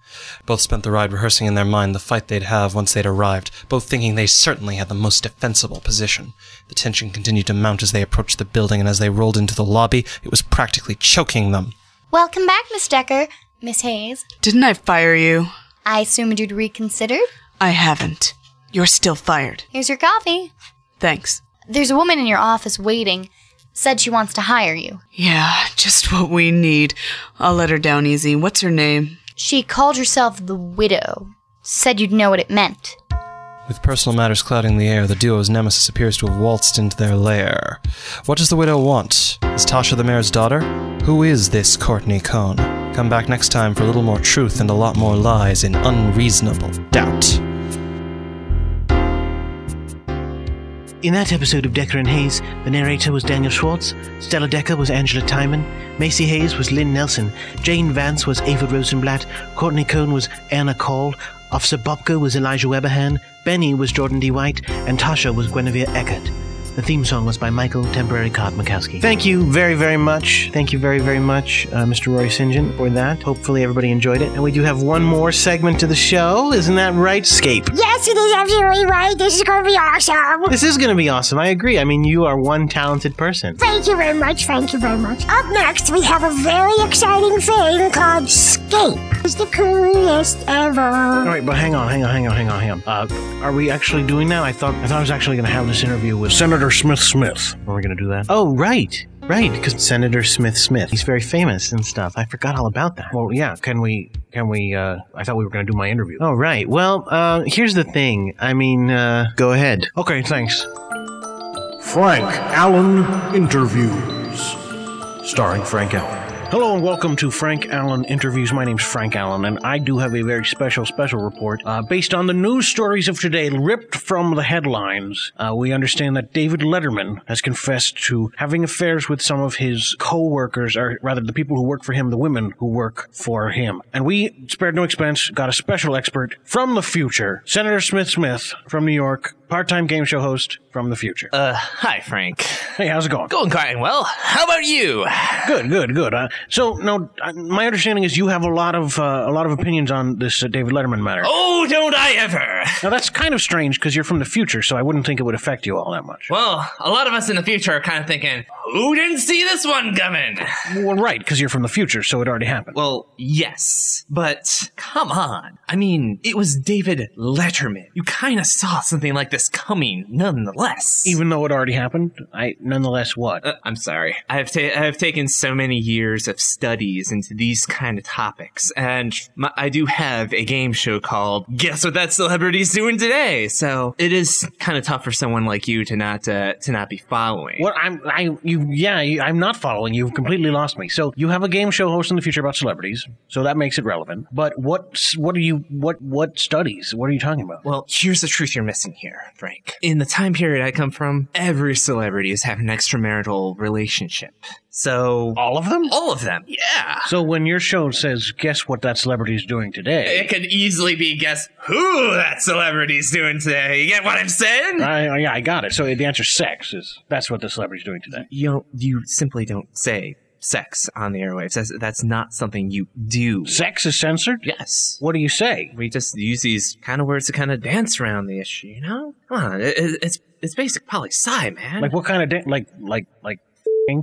Both spent the ride rehearsing in their mind the fight they'd have once they'd arrived, both thinking they certainly had the most defensible position. The tension continued to mount as they approached the building, and as they rolled into the lobby, it was practically choking them. Welcome back, Miss Decker. Miss Hayes. Didn't I fire you? I assumed you'd reconsidered? I haven't. You're still fired. Here's your coffee. Thanks. There's a woman in your office waiting. Said she wants to hire you. Yeah, just what we need. I'll let her down easy. What's her name? She called herself the Widow. Said you'd know what it meant. With personal matters clouding the air, the duo's nemesis appears to have waltzed into their lair. What does the widow want? Is Tasha the mayor's daughter? Who is this Courtney Cohn? Come back next time for a little more truth and a lot more lies in unreasonable doubt. In that episode of Decker and Hayes, the narrator was Daniel Schwartz, Stella Decker was Angela Timon, Macy Hayes was Lynn Nelson, Jane Vance was Ava Rosenblatt, Courtney Cohn was Anna Call, Officer Bobko was Elijah Weberhan, Benny was Jordan D. White, and Tasha was Guinevere Eckert. The theme song was by Michael Temporary Card Mikowski. Thank you very, very much. Thank you very, very much, uh, Mr. Roy St. John, for that. Hopefully, everybody enjoyed it. And we do have one more segment to the show. Isn't that right, Scape? Yes, it is absolutely right. This is going to be awesome. This is going to be awesome. I agree. I mean, you are one talented person. Thank you very much. Thank you very much. Up next, we have a very exciting thing called Scape. It's the coolest ever. All right, but hang on, hang on, hang on, hang on, hang on. Uh, are we actually doing that? I thought I thought I was actually going to have this interview with Senator Smith Smith. Are we going to do that? Oh, right. Right, because Senator Smith Smith, he's very famous and stuff. I forgot all about that. Well, yeah, can we, can we, uh, I thought we were going to do my interview. Oh, right. Well, uh, here's the thing. I mean, uh, go ahead. Okay, thanks. Frank Allen Interviews. Starring Frank Allen. Hello and welcome to Frank Allen Interviews. My name's Frank Allen, and I do have a very special, special report uh, based on the news stories of today, ripped from the headlines. Uh, we understand that David Letterman has confessed to having affairs with some of his co-workers, or rather, the people who work for him, the women who work for him. And we spared no expense, got a special expert from the future, Senator Smith Smith from New York, part-time game show host from the future. Uh, hi, Frank. Hey, how's it going? Going quite well. How about you? Good, good, good. Uh, so, no, uh, my understanding is you have a lot of uh, a lot of opinions on this uh, David Letterman matter. Oh, don't I ever! Now that's kind of strange because you're from the future, so I wouldn't think it would affect you all that much. Well, a lot of us in the future are kind of thinking, who didn't see this one coming? Well, right, because you're from the future, so it already happened. Well, yes, but come on. I mean, it was David Letterman. You kind of saw something like this coming, nonetheless. Even though it already happened, I nonetheless what? Uh, I'm sorry. I have ta- I have taken so many years of studies into these kind of topics, and my- I do have a game show called "Guess What That Celebrity's Doing Today." So it is kind of tough for someone like you to not uh, to not be following. What I'm, I, you, yeah, you, I'm not following. You've completely lost me. So you have a game show host in the future about celebrities, so that makes it relevant. But what, what are you, what, what studies? What are you talking about? Well, here's the truth you're missing here, Frank. In the time period I come from, every celebrity has had an extramarital relationship. So all of them, all of them, yeah. So when your show says, "Guess what that celebrity's doing today," It could easily be guess who that celebrity's doing today. You get what I'm saying? I, yeah, I got it. So the answer sex is that's what the celebrity's doing today. You don't, you simply don't say sex on the airwaves. That's, that's not something you do. Sex is censored? Yes. What do you say? We just use these kind of words to kind of dance around the issue, you know? Come on, it, it- it's it's basic poli sci, man. Like what kind of da- like like like?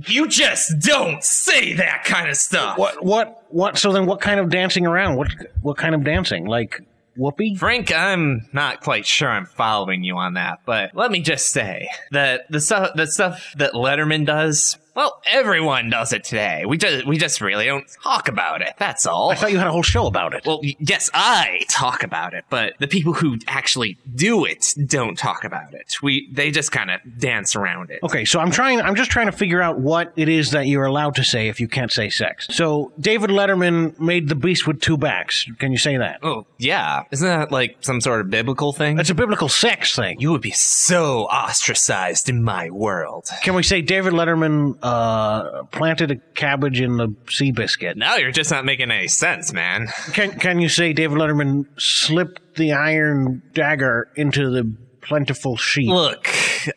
You just don't say that kind of stuff. What what what? So then, what kind of dancing around? What what kind of dancing? Like whoopee? Frank, I'm not quite sure I'm following you on that, but let me just say that the stuff the stuff that Letterman does, well, everyone does it today. We just we just really don't talk about it. That's all. I thought you had a whole show about it. Well, yes, I talk about it, but the people who actually do it don't talk about it. We they just kind of dance around it. Okay, so I'm trying. I'm just trying to figure out what it is that you're allowed to say if you can't say sex. So David Letterman made the beast with two backs. Can you say that? Oh, yeah. Isn't that like some sort of biblical thing? That's a biblical sex thing. You would be so ostracized in my world. Can we say David Letterman uh, uh, planted a cabbage in the sea biscuit? Now you're just not making any sense, man. Can Can you say David Letterman slipped the iron dagger into the plentiful sheep? Look,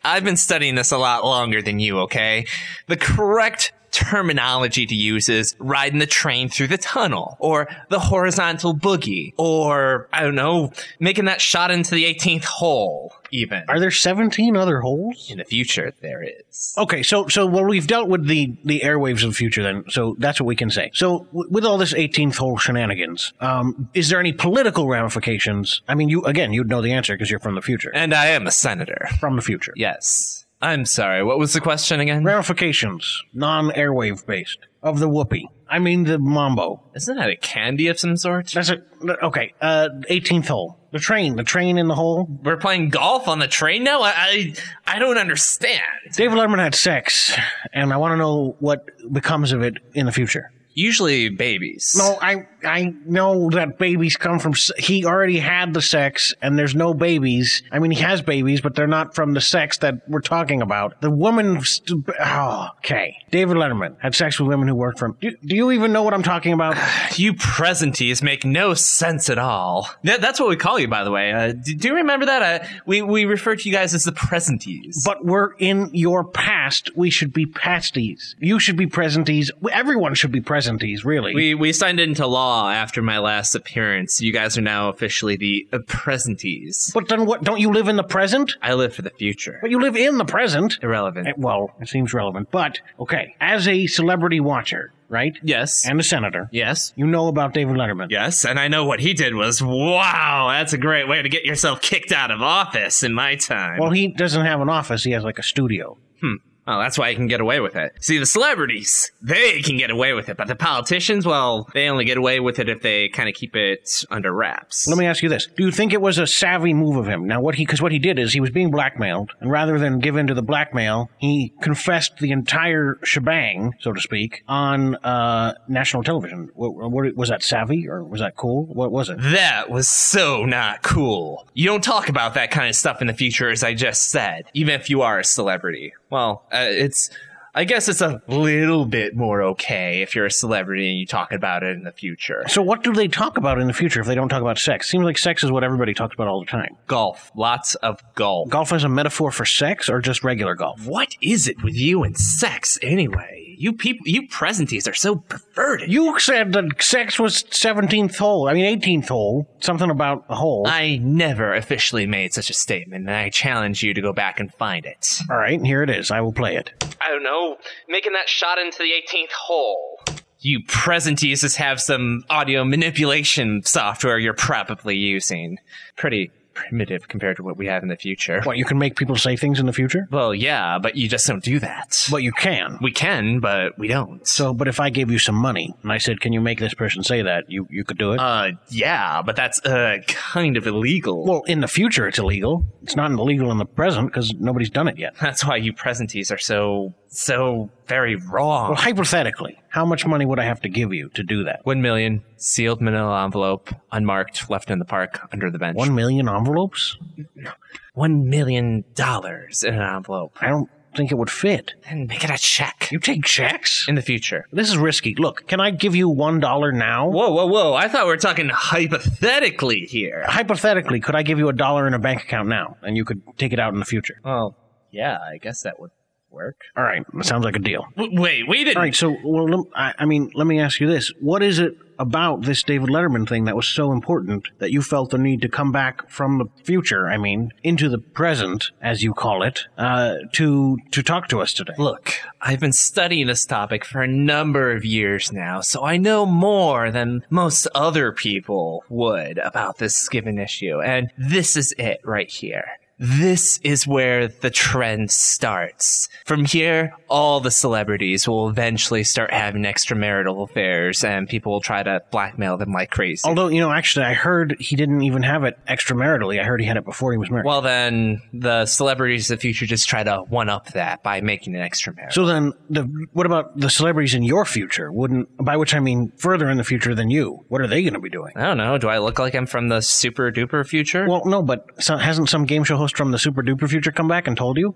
I've been studying this a lot longer than you, okay? The correct terminology to use is riding the train through the tunnel, or the horizontal boogie, or, I don't know, making that shot into the 18th hole, even. Are there 17 other holes? In the future, there is. Okay, so so well we've dealt with the the airwaves of the future then, so that's what we can say. So w- with all this 18th hole shenanigans, um, is there any political ramifications? I mean, you again, you'd know the answer because you're from the future. And I am a senator. From the future. Yes. I'm sorry, what was the question again? Ramifications, non-airwave based, of the whoopee. I mean the mambo. Isn't that a candy of some sort? That's a okay. Uh, 18th hole. The train. The train in the hole. We're playing golf on the train now? I, I, I don't understand. David Letterman had sex, and I want to know what becomes of it in the future. Usually babies. No, I I know that babies come from. He already had the sex, and there's no babies. I mean, he has babies, but they're not from the sex that we're talking about. The woman. St- oh, okay. David Letterman had sex with women who worked for him. Do, do you even know what I'm talking about? You presentees make no sense at all. That, that's what we call you, by the way. Uh, do, do you remember that? Uh, we, we refer to you guys as the presentees. But we're in your past. We should be pasties. You should be presentees. Everyone should be presenties, really. We, we signed into law after my last appearance. You guys are now officially the uh, presenties. but then what? Don't you live in the present? I live for the future. But you live in the present. Irrelevant. Eh, Well, it seems relevant. But, okay, as a celebrity watcher, right? Yes. And a senator. Yes. You know about David Letterman. Yes, and I know what he did was wow, that's a great way to get yourself kicked out of office in my time. Well, he doesn't have an office. He has like a studio. Hmm. Oh, that's why he can get away with it. See, the celebrities, they can get away with it, but the politicians, well, they only get away with it if they kind of keep it under wraps. Let me ask you this: Do you think it was a savvy move of him? Now, what he because what he did is he was being blackmailed, and rather than give in to the blackmail, he confessed the entire shebang, so to speak, on uh, national television. What, what, was that savvy or was that cool? What was it? That was so not cool. You don't talk about that kind of stuff in the future, as I just said, even if you are a celebrity. Well, uh, it's I guess it's a little bit more okay if you're a celebrity and you talk about it in the future. So what do they talk about in the future if they don't talk about sex? Seems like sex is what everybody talks about all the time. Golf. Lots of golf. Golf as a metaphor for sex or just regular golf? What is it with you and sex anyway? You people, you presentees are so perverted. You said that sex was 17th hole. I mean, 18th hole. Something about a hole. I never officially made such a statement, and I challenge you to go back and find it. All right, here it is. I will play it. I don't know, making that shot into the 18th hole. You presentees just have some audio manipulation software you're probably using. Pretty primitive compared to what we have in the future. What, you can make people say things in the future? Well, yeah, but you just don't do that. But you can. We can, but we don't. So, but if I gave you some money and I said, "Can you make this person say that?" You you could do it. Uh, yeah, but that's uh kind of illegal. Well, in the future, it's illegal. It's not illegal in the present because nobody's done it yet. That's why you presentees are so so very wrong. Well, hypothetically, how much money would I have to give you to do that? One million, sealed manila envelope, unmarked, left in the park under the bench. One million envelopes? One million dollars in an envelope. I don't think it would fit. Then make it a check. You take checks? In the future. This is risky. Look, can I give you one dollar now? Whoa, whoa, whoa. I thought we were talking hypothetically here. Hypothetically, could I give you a dollar in a bank account now and you could take it out in the future? Well, yeah, I guess that would work. All right, sounds like a deal. Wait, we didn't. All right, so well, lem- I, I mean, let me ask you this: What is it about this David Letterman thing that was so important that you felt the need to come back from the future? I mean, into the present, as you call it, uh, to to talk to us today. Look, I've been studying this topic for a number of years now, so I know more than most other people would about this given issue, and this is it right here. This is where the trend starts. From here, all the celebrities will eventually start having extramarital affairs and people will try to blackmail them like crazy. Although, you know, actually, I heard he didn't even have it extramaritally. I heard he had it before he was married. Well, then the celebrities of the future just try to one up that by making it extramarital. So then, the, what about the celebrities in your future? Wouldn't, by which I mean further in the future than you. What are they going to be doing? I don't know. Do I look like I'm from the super duper future? Well, no, but so, hasn't some game show host from the super duper future come back and told you?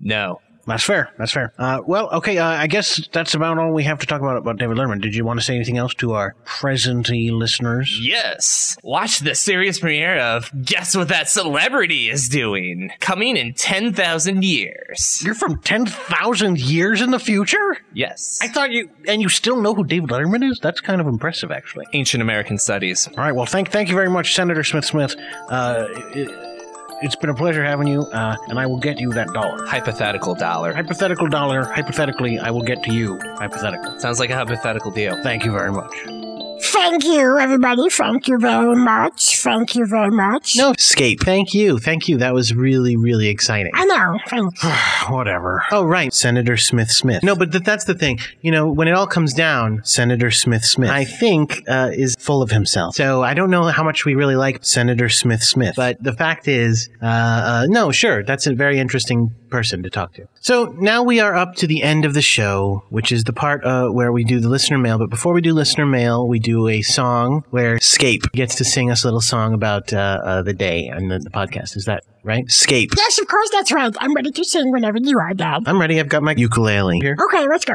No. That's fair. That's fair. Uh, well, okay. Uh, I guess that's about all we have to talk about about David Letterman. Did you want to say anything else to our presenty listeners? Yes. Watch the series premiere of Guess What That Celebrity Is Doing, coming in 10,000 years. You're from 10,000 years in the future? Yes. I thought you, and you still know who David Letterman is? That's kind of impressive, actually. Ancient American Studies. All right. Well, thank, thank you very much, Senator Smith Smith. Uh, it's been a pleasure having you, uh, and I will get you that dollar. Hypothetical dollar. Hypothetical dollar. Hypothetically, I will get to you. Hypothetically. Sounds like a hypothetical deal. Thank you very much. Thank you, everybody. Thank you very much. Thank you very much. No, Scape. Thank you. Thank you. That was really, really exciting. I know. Thanks. Whatever. Oh, right. Senator Smith Smith. No, but th- that's the thing. You know, when it all comes down, Senator Smith Smith, I think, uh, is full of himself. So I don't know how much we really like Senator Smith Smith. But the fact is, uh, uh, no, sure. That's a very interesting person to talk to. So now we are up to the end of the show, which is the part uh, where we do the listener mail. But before we do listener mail, we do a song where Scape gets to sing us a little song about uh, uh, the day and the, the podcast. Is that right? Scape. Yes, of course, that's right. I'm ready to sing whenever you are, Dad. I'm ready. I've got my ukulele here. Okay, let's go.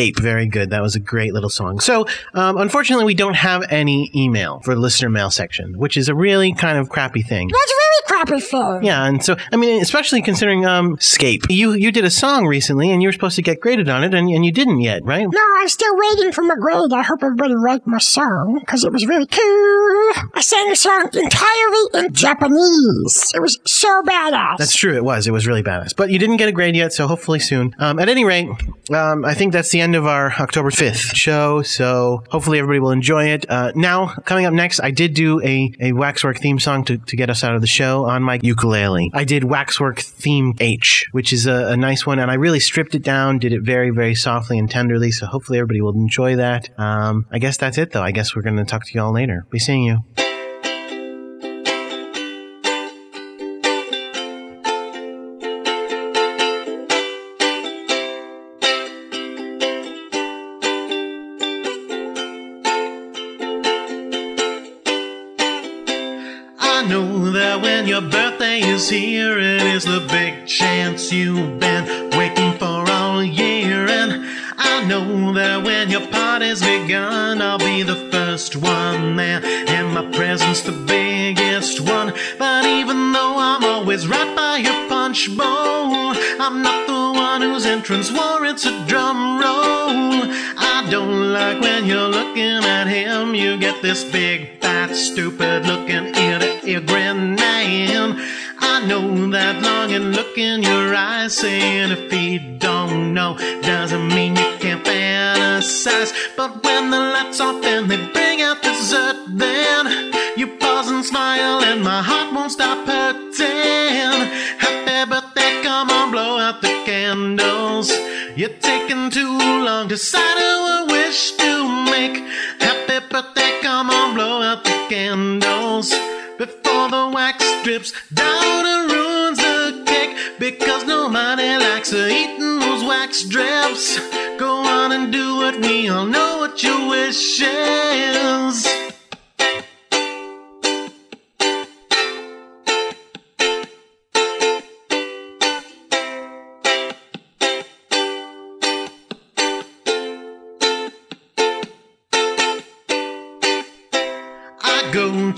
Very good. Very good. That was a great little song. So, um, unfortunately, we don't have any email for the listener mail section, which is a really kind of crappy thing. Yeah, and so I mean, especially considering um, Scape, you you did a song recently, and you were supposed to get graded on it, and, and you didn't yet, right? No, I'm still waiting for my grade. I hope everybody liked my song because it was really cool. I sang a song entirely in Japanese. It was so badass. That's true. It was. It was really badass. But you didn't get a grade yet, so hopefully soon. Um, at any rate, um, I think that's the end of our October 5th show, so hopefully everybody will enjoy it. Uh, now, coming up next, I did do a, a Waxwork theme song to, to get us out of the show on my ukulele. I did Waxwork Theme H, which is a, a nice one, and I really stripped it down, did it very, very softly and tenderly, so hopefully everybody will enjoy that. Um, I guess that's it, though. I guess we're going to talk to you all later. Be seeing you. This big, fat, stupid looking ear to ear man. I know that longing look in your eyes, saying if he don't know, doesn't mean you can't fantasize. But when the lights off and they bring out dessert, then you pause and smile, and my heart won't stop hurting. Happy birthday, come on, blow out the candles. You're taking too long to decide who candles. Before the wax drips down and ruins the cake. Because nobody likes eating those wax drips. Go on and do it, we all know what your wish is.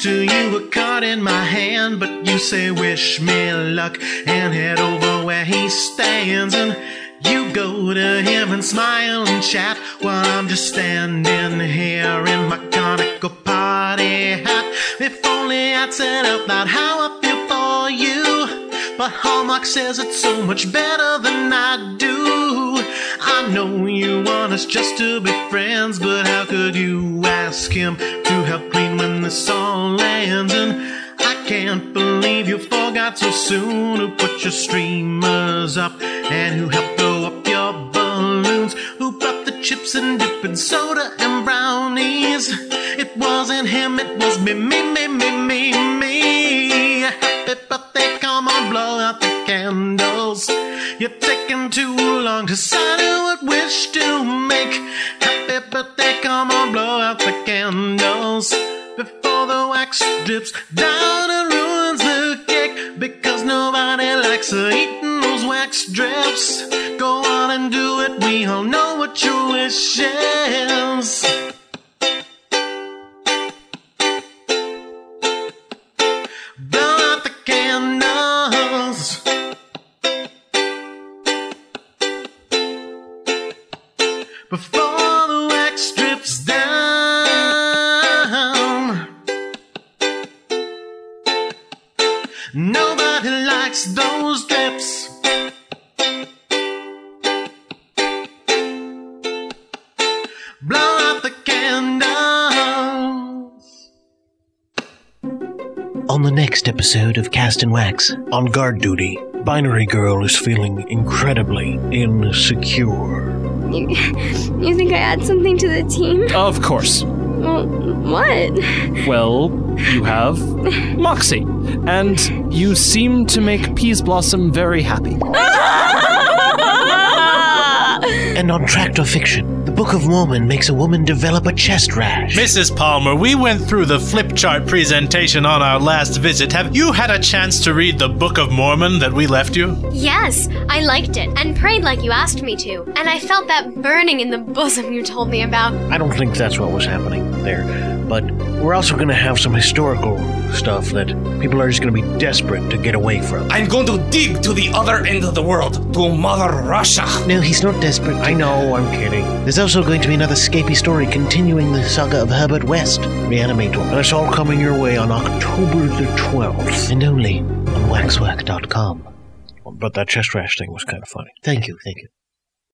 To you a card in my hand, but you say wish me luck and head over where he stands and you go to him and smile and chat while I'm just standing here in my conical party hat. If only I'd said out loud how I feel for you, but Hallmark says it's so much better than I do. I know you want us just to be friends, but how could you ask him to help clean when this all lands? And I can't believe you forgot so soon who put your streamers up and who helped throw up your balloons, who brought the chips and dipping soda and brownies. It wasn't him, it was me, me, me, me, me, me. Too long to who would wish to make. Happy birthday, come on, blow out the candles. Before the wax drips down and ruins the cake. Because nobody likes eating those wax drips. Go on and do it, we all know what your wish is. Episode of Cast and Wax, on guard duty, Binary Girl is feeling incredibly insecure. You, you think I add something to the team? Of course. Well, what? Well, you have Moxie, and you seem to make Peaseblossom very happy. And on tractor fiction. The Book of Mormon makes a woman develop a chest rash. Mrs. Palmer, we went through the flip chart presentation on our last visit. Have you had a chance to read the Book of Mormon that we left you? Yes, I liked it and prayed like you asked me to. And I felt that burning in the bosom you told me about. I don't think that's what was happening there. But we're also going to have some historical stuff that people are just going to be desperate to get away from. I'm going to dig to the other end of the world, to Mother Russia. No, he's not desperate. I know, I'm kidding. There's also going to be another scapy story continuing the saga of Herbert West, Reanimator. And it's all coming your way on October the 12th. And only on waxwork.com. But that chest rash thing was kind of funny. Thank you, thank you.